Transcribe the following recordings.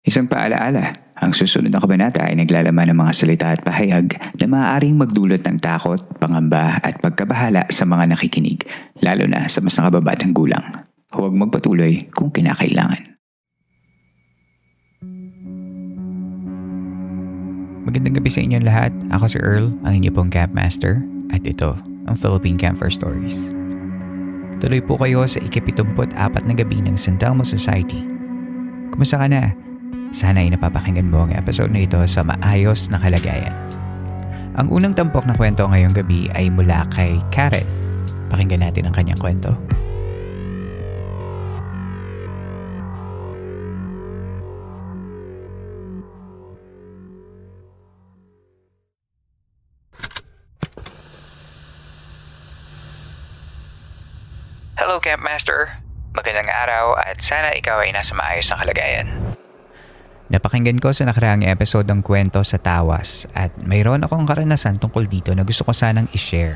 Isang paalaala, ang susunod na kabanata ay naglalaman ng mga salita at pahayag na maaaring magdulot ng takot, pangamba at pagkabahala sa mga nakikinig, lalo na sa mas nakababatang gulang. Huwag magpatuloy kung kinakailangan. Magandang gabi sa inyong lahat. Ako si Earl, ang inyo pong Campmaster, at ito ang Philippine Campfire Stories. Tuloy po kayo sa ikapitumput apat na gabi ng San Telmo Society. Kumusta ka na? Sana ay napapakinggan mo ang episode na ito sa maayos na kalagayan. Ang unang tampok na kwento ngayong gabi ay mula kay Karen. Pakinggan natin ang kanyang kwento. Hello Campmaster! Magandang araw at sana ikaw ay nasa maayos na kalagayan. Napakinggan ko sa nakaraang episode ng kwento sa tawas at mayroon akong karanasan tungkol dito na gusto ko sanang i-share.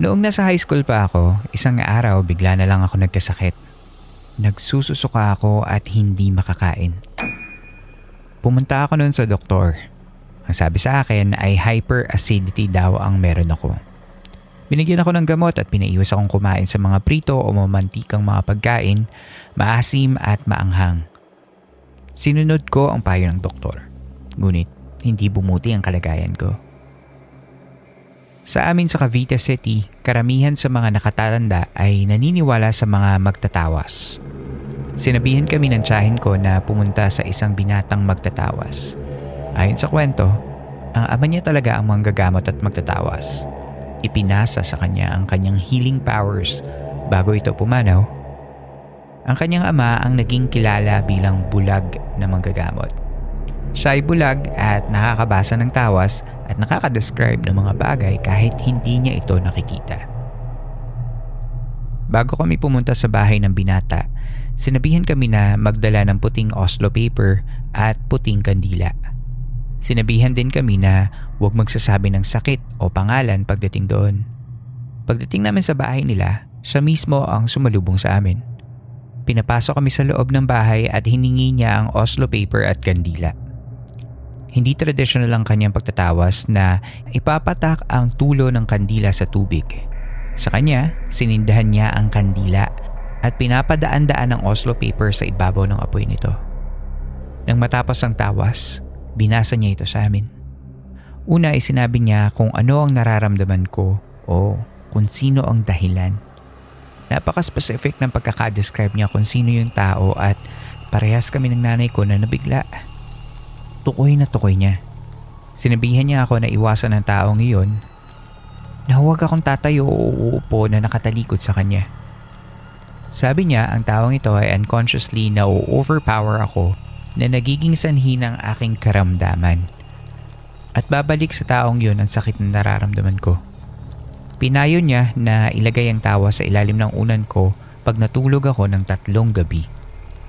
Noong nasa high school pa ako, isang araw bigla na lang ako nagkasakit. Nagsususuka ako at hindi makakain. Pumunta ako noon sa doktor. Ang sabi sa akin ay hyperacidity daw ang meron ako. Binigyan ako ng gamot at pinaiwas akong kumain sa mga prito o mamantikang mga pagkain, maasim at maanghang. Sinunod ko ang payo ng doktor. Ngunit hindi bumuti ang kalagayan ko. Sa amin sa Cavite City, karamihan sa mga nakatatanda ay naniniwala sa mga magtatawas. Sinabihan kami ng tiyahin ko na pumunta sa isang binatang magtatawas. Ayon sa kwento, ang ama niya talaga ang manggagamot at magtatawas. Ipinasa sa kanya ang kanyang healing powers bago ito pumanaw ang kanyang ama ang naging kilala bilang bulag na manggagamot. Siya ay bulag at nakakabasa ng tawas at nakakadescribe ng mga bagay kahit hindi niya ito nakikita. Bago kami pumunta sa bahay ng binata, sinabihan kami na magdala ng puting Oslo paper at puting kandila. Sinabihan din kami na huwag magsasabi ng sakit o pangalan pagdating doon. Pagdating namin sa bahay nila, siya mismo ang sumalubong sa amin. Pinapasok kami sa loob ng bahay at hiningi niya ang Oslo paper at kandila. Hindi traditional ang kanyang pagtatawas na ipapatak ang tulo ng kandila sa tubig. Sa kanya, sinindahan niya ang kandila at pinapadaan-daan ang Oslo paper sa ibabaw ng apoy nito. Nang matapos ang tawas, binasa niya ito sa amin. Una ay sinabi niya kung ano ang nararamdaman ko o kung sino ang dahilan. Napaka-specific ng pagkakadescribe niya kung sino yung tao at parehas kami ng nanay ko na nabigla. Tukoy na tukoy niya. Sinabihan niya ako na iwasan ng taong iyon na huwag akong tatayo o uupo na nakatalikod sa kanya. Sabi niya ang taong ito ay unconsciously na overpower ako na nagiging sanhi ng aking karamdaman. At babalik sa taong yun ang sakit na nararamdaman ko. Pinayo niya na ilagay ang tawa sa ilalim ng unan ko pag natulog ako ng tatlong gabi.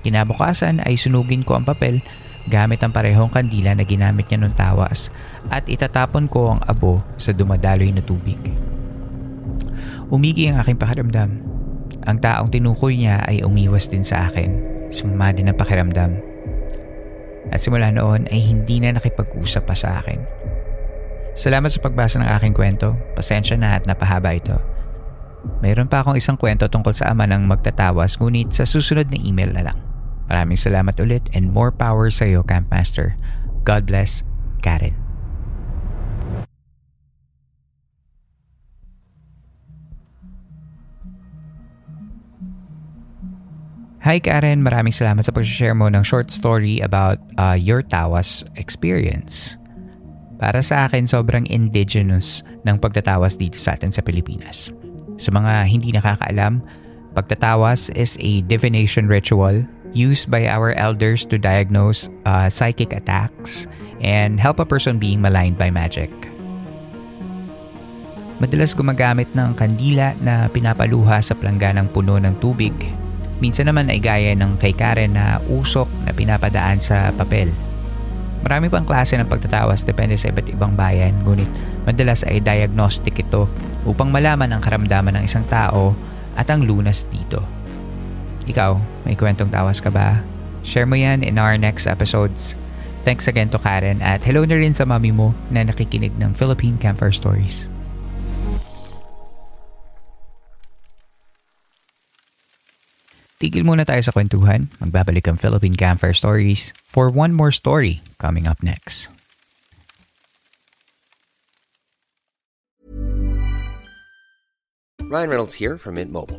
Kinabukasan ay sunugin ko ang papel gamit ang parehong kandila na ginamit niya nung tawas at itatapon ko ang abo sa dumadaloy na tubig. Umigi ang aking pakiramdam. Ang taong tinukoy niya ay umiwas din sa akin. Sumama din ang pakiramdam. At simula noon ay hindi na nakipag-usap pa sa akin. Salamat sa pagbasa ng aking kwento. Pasensya na at napahaba ito. Mayroon pa akong isang kwento tungkol sa ama ng magtatawas ngunit sa susunod na email na lang. Maraming salamat ulit and more power sa iyo, Campmaster. God bless, Karen. Hi Karen, maraming salamat sa pag-share mo ng short story about uh, your tawas experience. Para sa akin, sobrang indigenous ng pagtatawas dito sa atin sa Pilipinas. Sa mga hindi nakakaalam, Pagtatawas is a divination ritual used by our elders to diagnose uh, psychic attacks and help a person being maligned by magic. Madalas gumagamit ng kandila na pinapaluha sa plangganang puno ng tubig. Minsan naman ay gaya ng kay Karen na usok na pinapadaan sa papel. Marami pang klase ng pagtatawas depende sa iba't ibang bayan, ngunit madalas ay diagnostic ito upang malaman ang karamdaman ng isang tao at ang lunas dito. Ikaw, may kwentong tawas ka ba? Share mo yan in our next episodes. Thanks again to Karen at hello na rin sa mami mo na nakikinig ng Philippine Camper Stories. Tigil muna tayo sa kwentuhan. Magbabalik ang Philippine Campfire Stories for one more story coming up next. Ryan Reynolds here from Mint Mobile.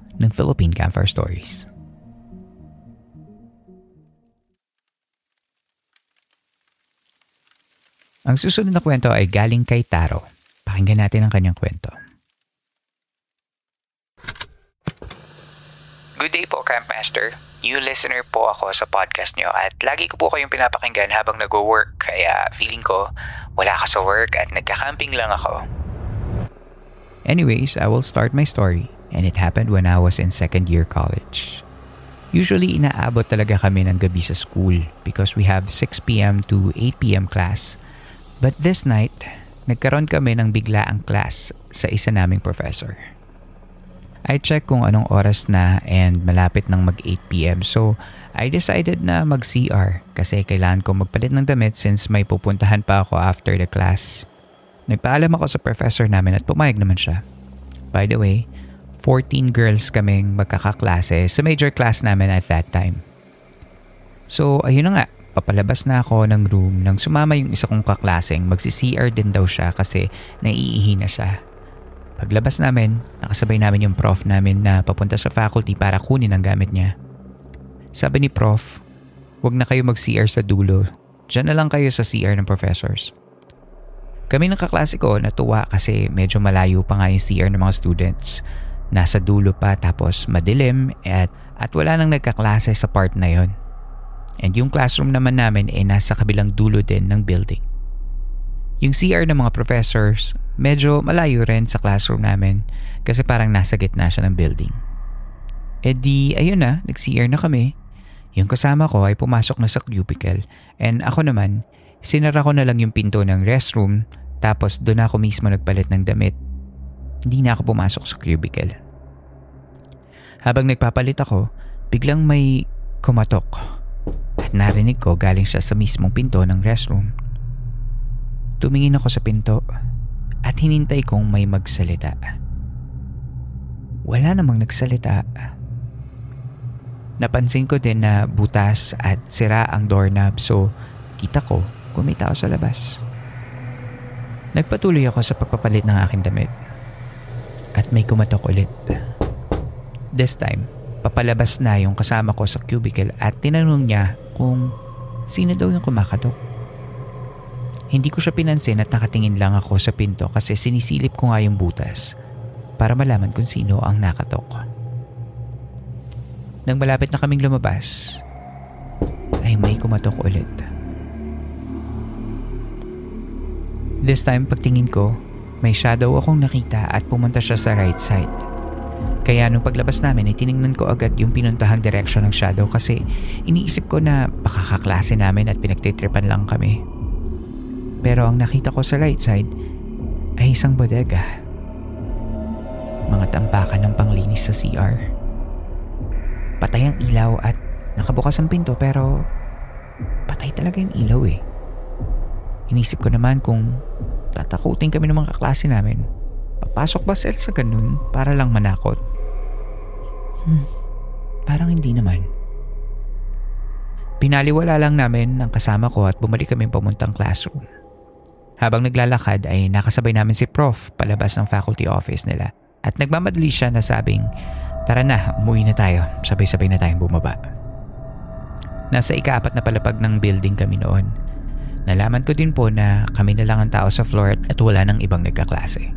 ng Philippine Campfire Stories. Ang susunod na kwento ay galing kay Taro. Pakinggan natin ang kanyang kwento. Good day po, Campmaster. New listener po ako sa podcast nyo at lagi ko po kayong pinapakinggan habang nag-work kaya feeling ko wala ka sa work at nagka-camping lang ako. Anyways, I will start my story and it happened when I was in second year college. Usually, inaabot talaga kami ng gabi sa school because we have 6pm to 8pm class. But this night, nagkaroon kami ng biglaang class sa isa naming professor. I check kung anong oras na and malapit ng mag 8pm so I decided na mag CR kasi kailangan ko magpalit ng damit since may pupuntahan pa ako after the class. Nagpaalam ako sa professor namin at pumayag naman siya. By the way, 14 girls kaming magkakaklase sa major class namin at that time. So ayun na nga, papalabas na ako ng room nang sumama yung isa kong kaklaseng magsi-CR din daw siya kasi naiihi na siya. Paglabas namin, nakasabay namin yung prof namin na papunta sa faculty para kunin ang gamit niya. Sabi ni prof, huwag na kayo mag-CR sa dulo. Diyan na lang kayo sa CR ng professors. Kami ng kaklase ko natuwa kasi medyo malayo pa nga yung CR ng mga students. Nasa dulo pa tapos madilim at, at wala nang nagkaklase sa part na yon. And yung classroom naman namin ay nasa kabilang dulo din ng building. Yung CR ng mga professors, medyo malayo rin sa classroom namin kasi parang nasa gitna siya ng building. E di, ayun na, nag-CR na kami. Yung kasama ko ay pumasok na sa cubicle and ako naman, sinara ko na lang yung pinto ng restroom tapos doon ako mismo nagpalit ng damit. Hindi na ako pumasok sa cubicle. Habang nagpapalit ako, biglang may kumatok at narinig ko galing siya sa mismong pinto ng restroom. Tumingin ako sa pinto at hinintay kong may magsalita. Wala namang nagsalita. Napansin ko din na butas at sira ang doorknob so kita ko may tao sa labas. Nagpatuloy ako sa pagpapalit ng aking damit. At may kumatok ulit. This time, papalabas na yung kasama ko sa cubicle at tinanong niya kung sino daw yung kumakatok. Hindi ko siya pinansin at nakatingin lang ako sa pinto kasi sinisilip ko nga yung butas para malaman kung sino ang nakatok. Nang malapit na kaming lumabas, ay may kumatok ulit. This time pagtingin ko, may shadow akong nakita at pumunta siya sa right side. Kaya nung paglabas namin ay tiningnan ko agad yung pinuntahang direksyon ng shadow kasi iniisip ko na baka kaklase namin at pinagtitripan lang kami. Pero ang nakita ko sa right side ay isang bodega. Mga tampakan ng panglinis sa CR. Patay ang ilaw at nakabukas ang pinto pero patay talaga yung ilaw eh. Inisip ko naman kung tatakutin kami ng mga kaklase namin. Papasok ba sila sa ganun para lang manakot? Hmm, parang hindi naman. Pinaliwala lang namin ng kasama ko at bumalik kami pamuntang classroom. Habang naglalakad ay nakasabay namin si Prof palabas ng faculty office nila at nagmamadali siya na sabing, Tara na, umuwi na tayo. Sabay-sabay na tayong bumaba. Nasa ikaapat na palapag ng building kami noon. Nalaman ko din po na kami na lang ang tao sa floor at wala nang ibang nagkaklase.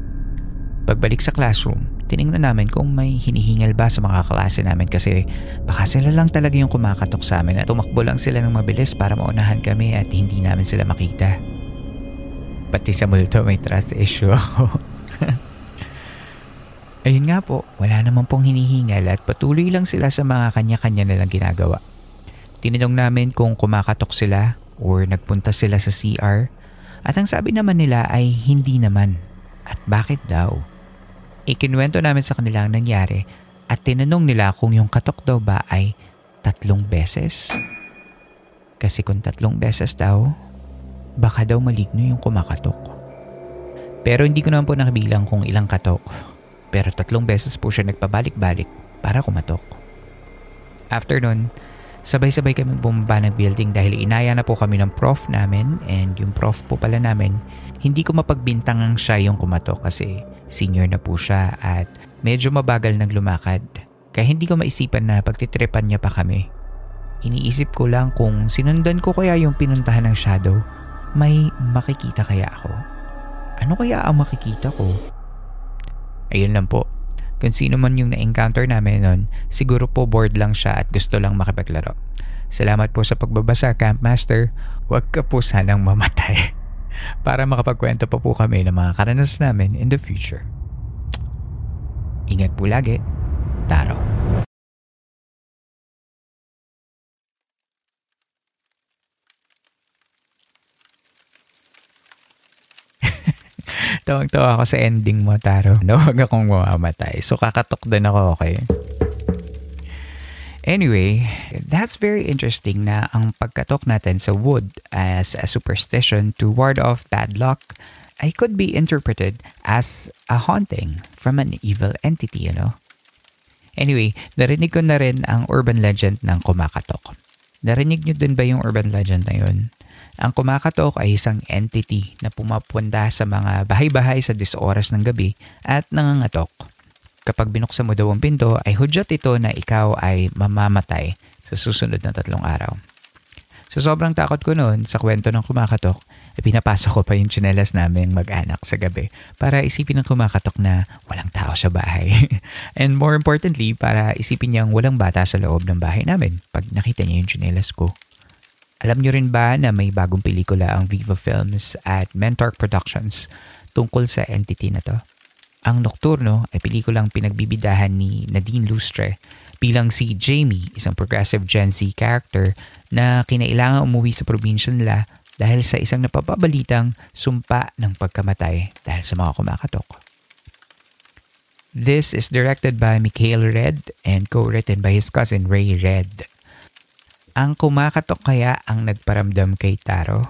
Pagbalik sa classroom, tiningnan namin kung may hinihingal ba sa mga klase namin kasi baka sila lang talaga yung kumakatok sa amin at tumakbo lang sila ng mabilis para maunahan kami at hindi namin sila makita. Pati sa multo may trust issue ako. Ayun nga po, wala naman pong hinihingal at patuloy lang sila sa mga kanya-kanya nilang ginagawa. Tinanong namin kung kumakatok sila or nagpunta sila sa CR at ang sabi naman nila ay hindi naman. At bakit daw? Ikinwento namin sa kanila ang nangyari at tinanong nila kung yung katok daw ba ay tatlong beses. Kasi kung tatlong beses daw, baka daw maligno yung kumakatok. Pero hindi ko naman po nakabilang kung ilang katok. Pero tatlong beses po siya nagpabalik-balik para kumatok. After nun, sabay-sabay kami bumaba ng building dahil inaya na po kami ng prof namin and yung prof po pala namin, hindi ko mapagbintangang siya yung kumatok kasi Senior na po siya at medyo mabagal nang lumakad. Kaya hindi ko maisipan na pagtitripan niya pa kami. Iniisip ko lang kung sinundan ko kaya yung pinuntahan ng shadow, may makikita kaya ako. Ano kaya ang makikita ko? Ayun lang po. Kung sino man yung na-encounter namin nun, siguro po bored lang siya at gusto lang makipaglaro. Salamat po sa pagbabasa, Campmaster. Huwag ka po sanang mamatay. para makapagkwento pa po kami ng mga karanasan namin in the future. Ingat po lagi. Taro. Tawag-tawa ako sa ending mo, Taro. Nawag akong mamamatay. So, kakatok din ako, okay? Anyway, that's very interesting na ang pagkatok natin sa wood as a superstition to ward off bad luck ay could be interpreted as a haunting from an evil entity, you know? Anyway, narinig ko na rin ang urban legend ng kumakatok. Narinig nyo din ba yung urban legend na yun? Ang kumakatok ay isang entity na pumapunta sa mga bahay-bahay sa disoras ng gabi at nangangatok. Kapag binuksan mo daw ang pinto, ay hudyat ito na ikaw ay mamamatay sa susunod na tatlong araw. So sobrang takot ko noon sa kwento ng kumakatok, pinapasok ko pa yung chinelas namin mag-anak sa gabi para isipin ng kumakatok na walang tao sa bahay. And more importantly, para isipin niyang walang bata sa loob ng bahay namin pag nakita niya yung chinelas ko. Alam niyo rin ba na may bagong pelikula ang Viva Films at Mentork Productions tungkol sa entity na to? Ang Nocturno ay pelikulang pinagbibidahan ni Nadine Lustre bilang si Jamie, isang progressive Gen Z character na kinailangan umuwi sa probinsya nila dahil sa isang napapabalitang sumpa ng pagkamatay dahil sa mga kumakatok. This is directed by Mikhail Red and co-written by his cousin Ray Red. Ang kumakatok kaya ang nagparamdam kay Taro?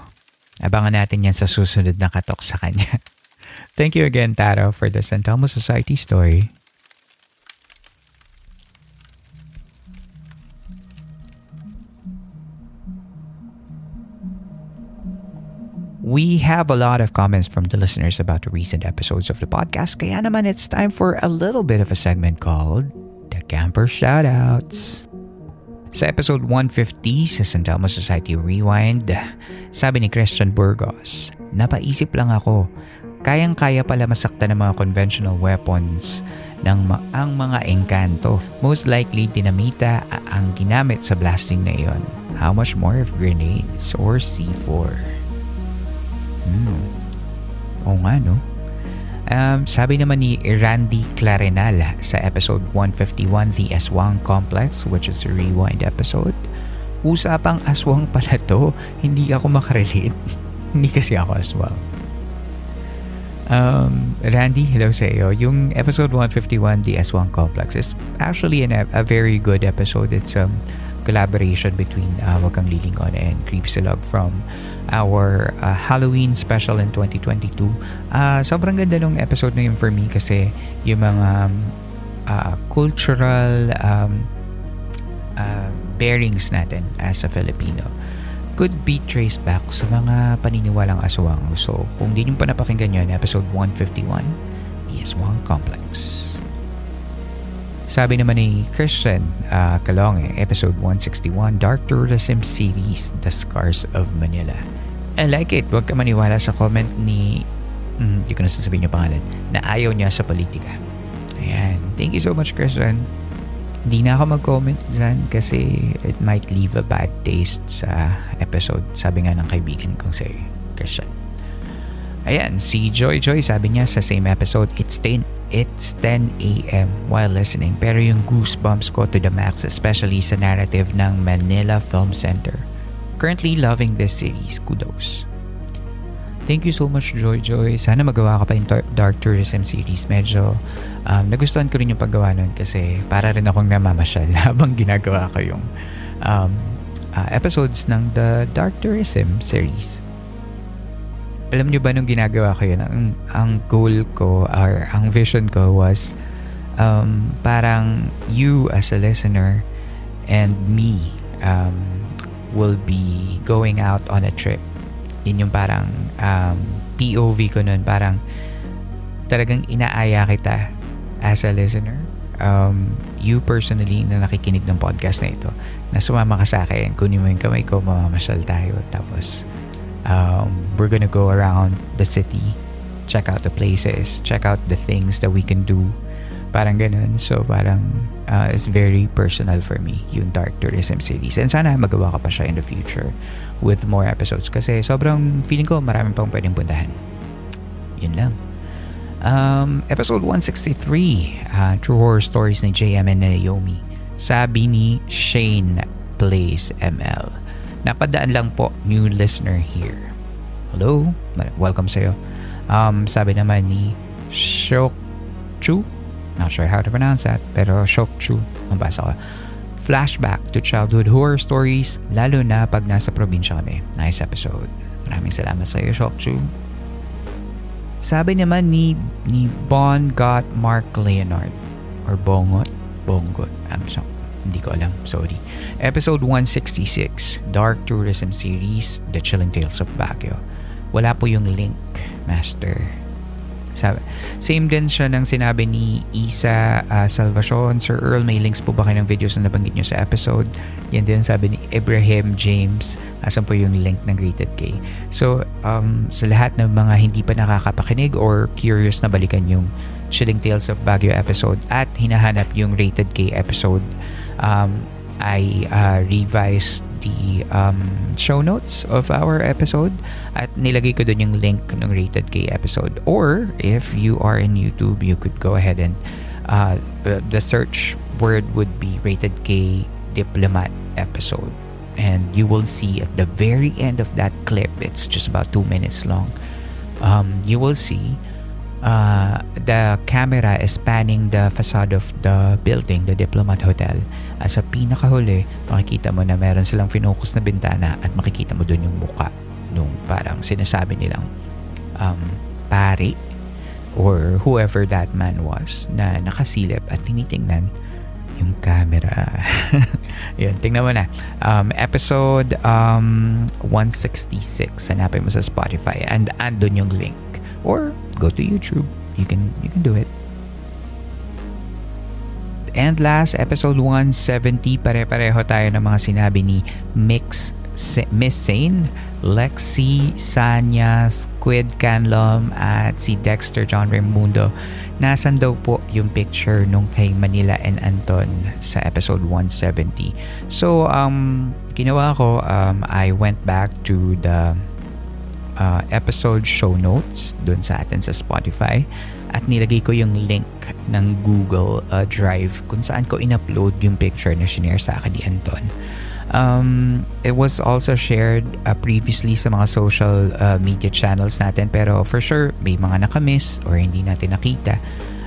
Abangan natin yan sa susunod na katok sa kanya. Thank you again, Taro, for the San Telmo Society story. We have a lot of comments from the listeners about the recent episodes of the podcast, kaya naman it's time for a little bit of a segment called The Camper Shoutouts. Sa episode 150 sa San Telmo Society Rewind, sabi ni Christian Burgos, Napaisip lang ako kayang-kaya pala masakta ng mga conventional weapons ng ma- ang mga engkanto. Most likely, dinamita ang ginamit sa blasting na iyon. How much more if grenades or C4? Hmm. Oo nga, no? Um, sabi naman ni Randy Clarenal sa episode 151, The Aswang Complex, which is a rewind episode. Usapang aswang pala to, hindi ako makarelate. hindi kasi ako aswang. Um, Randy, hello sa iyo. Yung episode 151, The Aswang Complex, is actually an, a very good episode. It's um, collaboration between uh, Wag Kang Lilingon and Creep Silog from our uh, Halloween special in 2022. Uh, sobrang ganda nung episode na yun for me kasi yung mga um, uh, cultural um, uh, bearings natin as a Filipino could be traced back sa mga paniniwalang aswang. So, kung di nyo pa napakinggan yun, episode 151, the Aswang Complex. Sabi naman ni Christian uh, Kalonge, episode 161, Dark Tourism Series, The Scars of Manila. I like it. Huwag ka maniwala sa comment ni, hindi mm, ko na sasabihin yung pangalan, na ayaw niya sa politika. Ayan. Thank you so much, Christian. Hindi na ako mag-comment dyan kasi it might leave a bad taste sa episode. Sabi nga ng kaibigan kong si Christian. Ayan, si Joy Joy sabi niya sa same episode, it's 10, it's 10 a.m. while listening pero yung goosebumps ko to the max especially sa narrative ng Manila Film Center. Currently loving this series. Kudos. Thank you so much Joy Joy. Sana magawa ka pa yung Dark Tourism series. Medyo um, nagustuhan ko rin yung paggawa nun kasi para rin akong namamasyal habang ginagawa ko yung um, uh, episodes ng The Dark Tourism series alam nyo ba nung ginagawa ko yun, ang, ang goal ko or ang vision ko was um, parang you as a listener and me um, will be going out on a trip. Yun yung parang um, POV ko nun. Parang talagang inaaya kita as a listener. Um, you personally na nakikinig ng podcast na ito na sumama ka sa akin, kunin mo yung kamay ko, mamamasyal tayo. Tapos um, we're gonna go around the city, check out the places, check out the things that we can do. Parang ganun. So parang uh, it's very personal for me, yung Dark Tourism series. And sana magawa ka pa siya in the future with more episodes kasi sobrang feeling ko maraming pang pwedeng puntahan. Yun lang. Um, episode 163, uh, True Horror Stories ni JM and Naomi. Sabi ni Shane Plays ML. Napadaan lang po, new listener here. Hello? Welcome sa'yo. Um, sabi naman ni Shok Chu. Not sure how to pronounce that, pero Shok Chu. Ang basa ko. Flashback to childhood horror stories, lalo na pag nasa probinsya kami. Nice episode. Maraming salamat sa iyo, Shok Chu. Sabi naman ni, ni Bon Got Mark Leonard or Bongot. Bongot. I'm sorry. Hindi ko alam. Sorry. Episode 166, Dark Tourism Series, The Chilling Tales of Baguio. Wala po yung link, Master. Sabi, same din siya ng sinabi ni Isa uh, Salvacion. Sir Earl, may links po ba kayo ng videos na nabanggit nyo sa episode? Yan din sabi ni Ibrahim James. Asan po yung link ng Rated K? So, um, sa lahat ng mga hindi pa nakakapakinig or curious na balikan yung Chilling Tales of Baguio episode at hinahanap yung Rated K episode, um, I uh, revised the um, show notes of our episode at nilagay ko dun yung link ng Rated K episode. Or if you are in YouTube, you could go ahead and uh, the search word would be Rated K Diplomat episode. And you will see at the very end of that clip, it's just about two minutes long. Um, you will see uh, the camera is spanning the facade of the building, the Diplomat Hotel. At sa pinakahuli, makikita mo na meron silang finocus na bintana at makikita mo doon yung muka nung parang sinasabi nilang um, pari or whoever that man was na nakasilip at tinitingnan yung camera. Yun, tingnan mo na. Um, episode um, 166. Hanapin mo sa Spotify and andun yung link. Or go to YouTube. You can you can do it. And last, episode 170, pare-pareho tayo ng mga sinabi ni Mix, Miss Sane, Lexi, Sanya, Squid Canlom, at si Dexter John Raimundo. Nasaan daw po yung picture nung kay Manila and Anton sa episode 170. So, um, ginawa ko, um, I went back to the uh, episode show notes dun sa atin sa Spotify at nilagay ko yung link ng Google uh, Drive kung saan ko in-upload yung picture na shinare sa akin ni Anton. Um, it was also shared uh, previously sa mga social uh, media channels natin pero for sure may mga nakamiss or hindi natin nakita.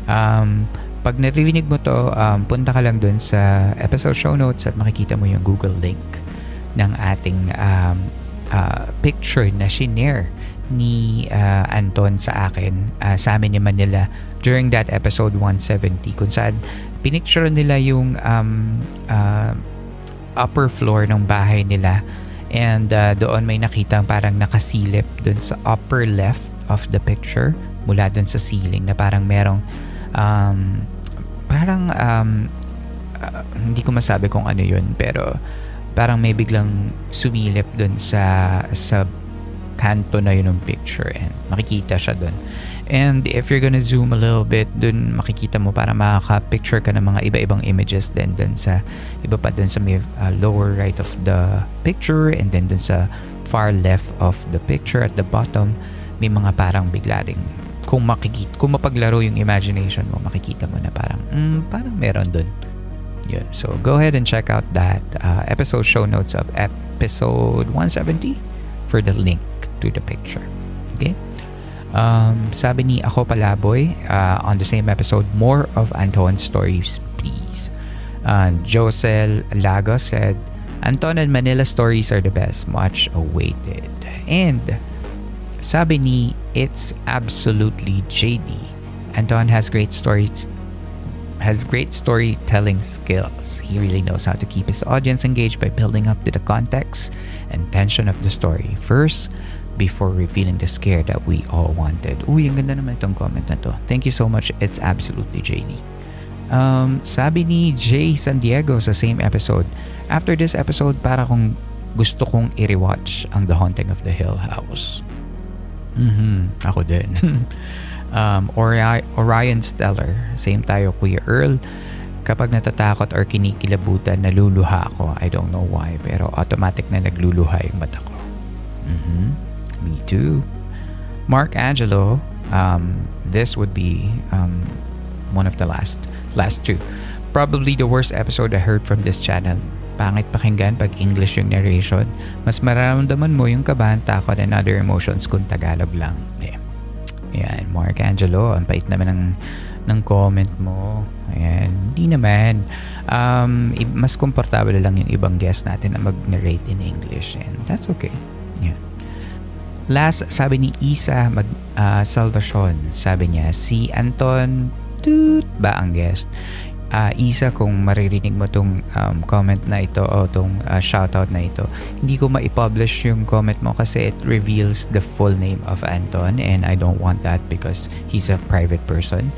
Um, pag naririnig mo to, um, punta ka lang dun sa episode show notes at makikita mo yung Google link ng ating um, uh, picture na shinare ni uh, Anton sa akin uh, sa amin ni Manila during that episode 170 kung saan pinicture nila yung um, uh, upper floor ng bahay nila. And uh, doon may nakita parang nakasilip dun sa upper left of the picture mula dun sa ceiling na parang merong um, parang um, uh, hindi ko masabi kung ano yun pero parang may biglang sumilip dun sa sa kanto na yun ng picture and makikita siya dun. And if you're gonna zoom a little bit, dun makikita mo para makaka-picture ka ng mga iba-ibang images din dun sa iba pa dun sa may uh, lower right of the picture and then dun sa far left of the picture at the bottom may mga parang bigla ring kung makikita kung mapaglaro yung imagination mo makikita mo na parang mm, parang meron dun yun. So go ahead and check out that uh, episode show notes of episode 170 for the link to the picture. Okay? Um, sabi ni Ako Palaboy uh, on the same episode, more of Anton's stories, please. Uh, Josel Lagos said, Anton and Manila stories are the best, much awaited. And sabi ni, it's absolutely JD. Anton has great stories has great storytelling skills. He really knows how to keep his audience engaged by building up to the context and tension of the story first before revealing the scare that we all wanted. Uy, ang ganda naman itong comment na to. Thank you so much. It's absolutely JD. Um, sabi ni Jay San Diego sa same episode, after this episode, para kung gusto kong i-rewatch ang The Haunting of the Hill House. Mm-hmm. Ako din. um, Ori- Orion Stellar. Same tayo, Kuya Earl. Kapag natatakot or kinikilabutan, naluluha ako. I don't know why, pero automatic na nagluluha yung mata ko. Mm-hmm. Me too. Mark Angelo, um, this would be um, one of the last last two. Probably the worst episode I heard from this channel. Pangit pakinggan pag English yung narration. Mas mararamdaman mo yung kabahan, takot, and other emotions kung Tagalog lang. Yeah. Ayan, Mark Angelo, ang pait naman ng, ng comment mo. Ayan, hindi naman. Um, mas komportable lang yung ibang guest natin na mag-narrate in English and that's okay. Yeah. Last, sabi ni Isa mag, uh, Salvacion, sabi niya, si Anton Toot ba ang guest? Uh, Isa kung maririnig mo tong um, comment na ito o tong uh, shoutout na ito hindi ko ma-publish yung comment mo kasi it reveals the full name of Anton and I don't want that because he's a private person.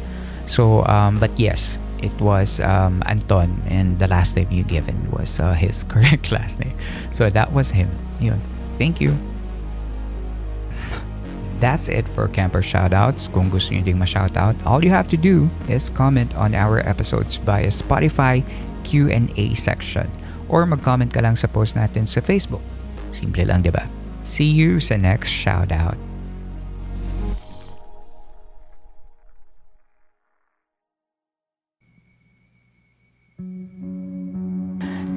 So um, but yes it was um, Anton and the last name you given was uh, his correct last name. So that was him. Yun. Thank you That's it for camper shoutouts. Kung gusto niyo ding ma-shoutout, all you have to do is comment on our episodes via Spotify Q&A section or mag-comment ka lang sa post natin sa Facebook. Simple lang, 'di ba? See you sa next shoutout.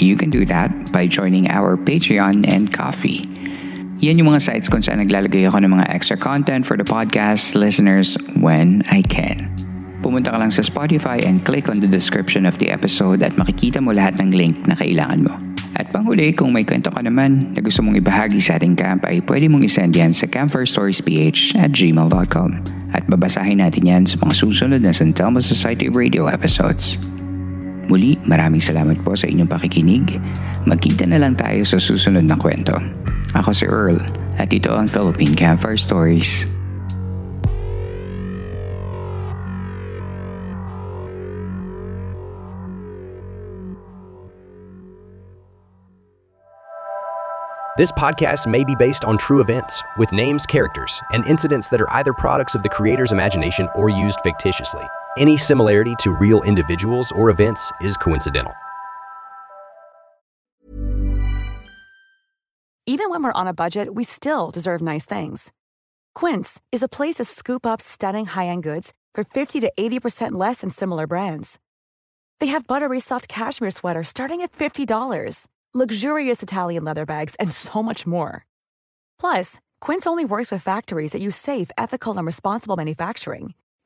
you can do that by joining our Patreon and Coffee. Yan yung mga sites kung saan naglalagay ako ng mga extra content for the podcast listeners when I can. Pumunta ka lang sa Spotify and click on the description of the episode at makikita mo lahat ng link na kailangan mo. At panghuli, kung may kwento ka naman na gusto mong ibahagi sa ating camp ay pwede mong isend yan sa campfirestoriesph at gmail.com at babasahin natin yan sa mga susunod na San Telmo Society Radio episodes. Muli, maraming salamat po sa inyong pakikinig. Magkita na lang tayo sa susunod na kwento. Ako si Earl at ito ang Philippine Campfire Stories. This podcast may be based on true events, with names, characters, and incidents that are either products of the creator's imagination or used fictitiously. Any similarity to real individuals or events is coincidental. Even when we're on a budget, we still deserve nice things. Quince is a place to scoop up stunning high end goods for 50 to 80% less than similar brands. They have buttery soft cashmere sweaters starting at $50, luxurious Italian leather bags, and so much more. Plus, Quince only works with factories that use safe, ethical, and responsible manufacturing.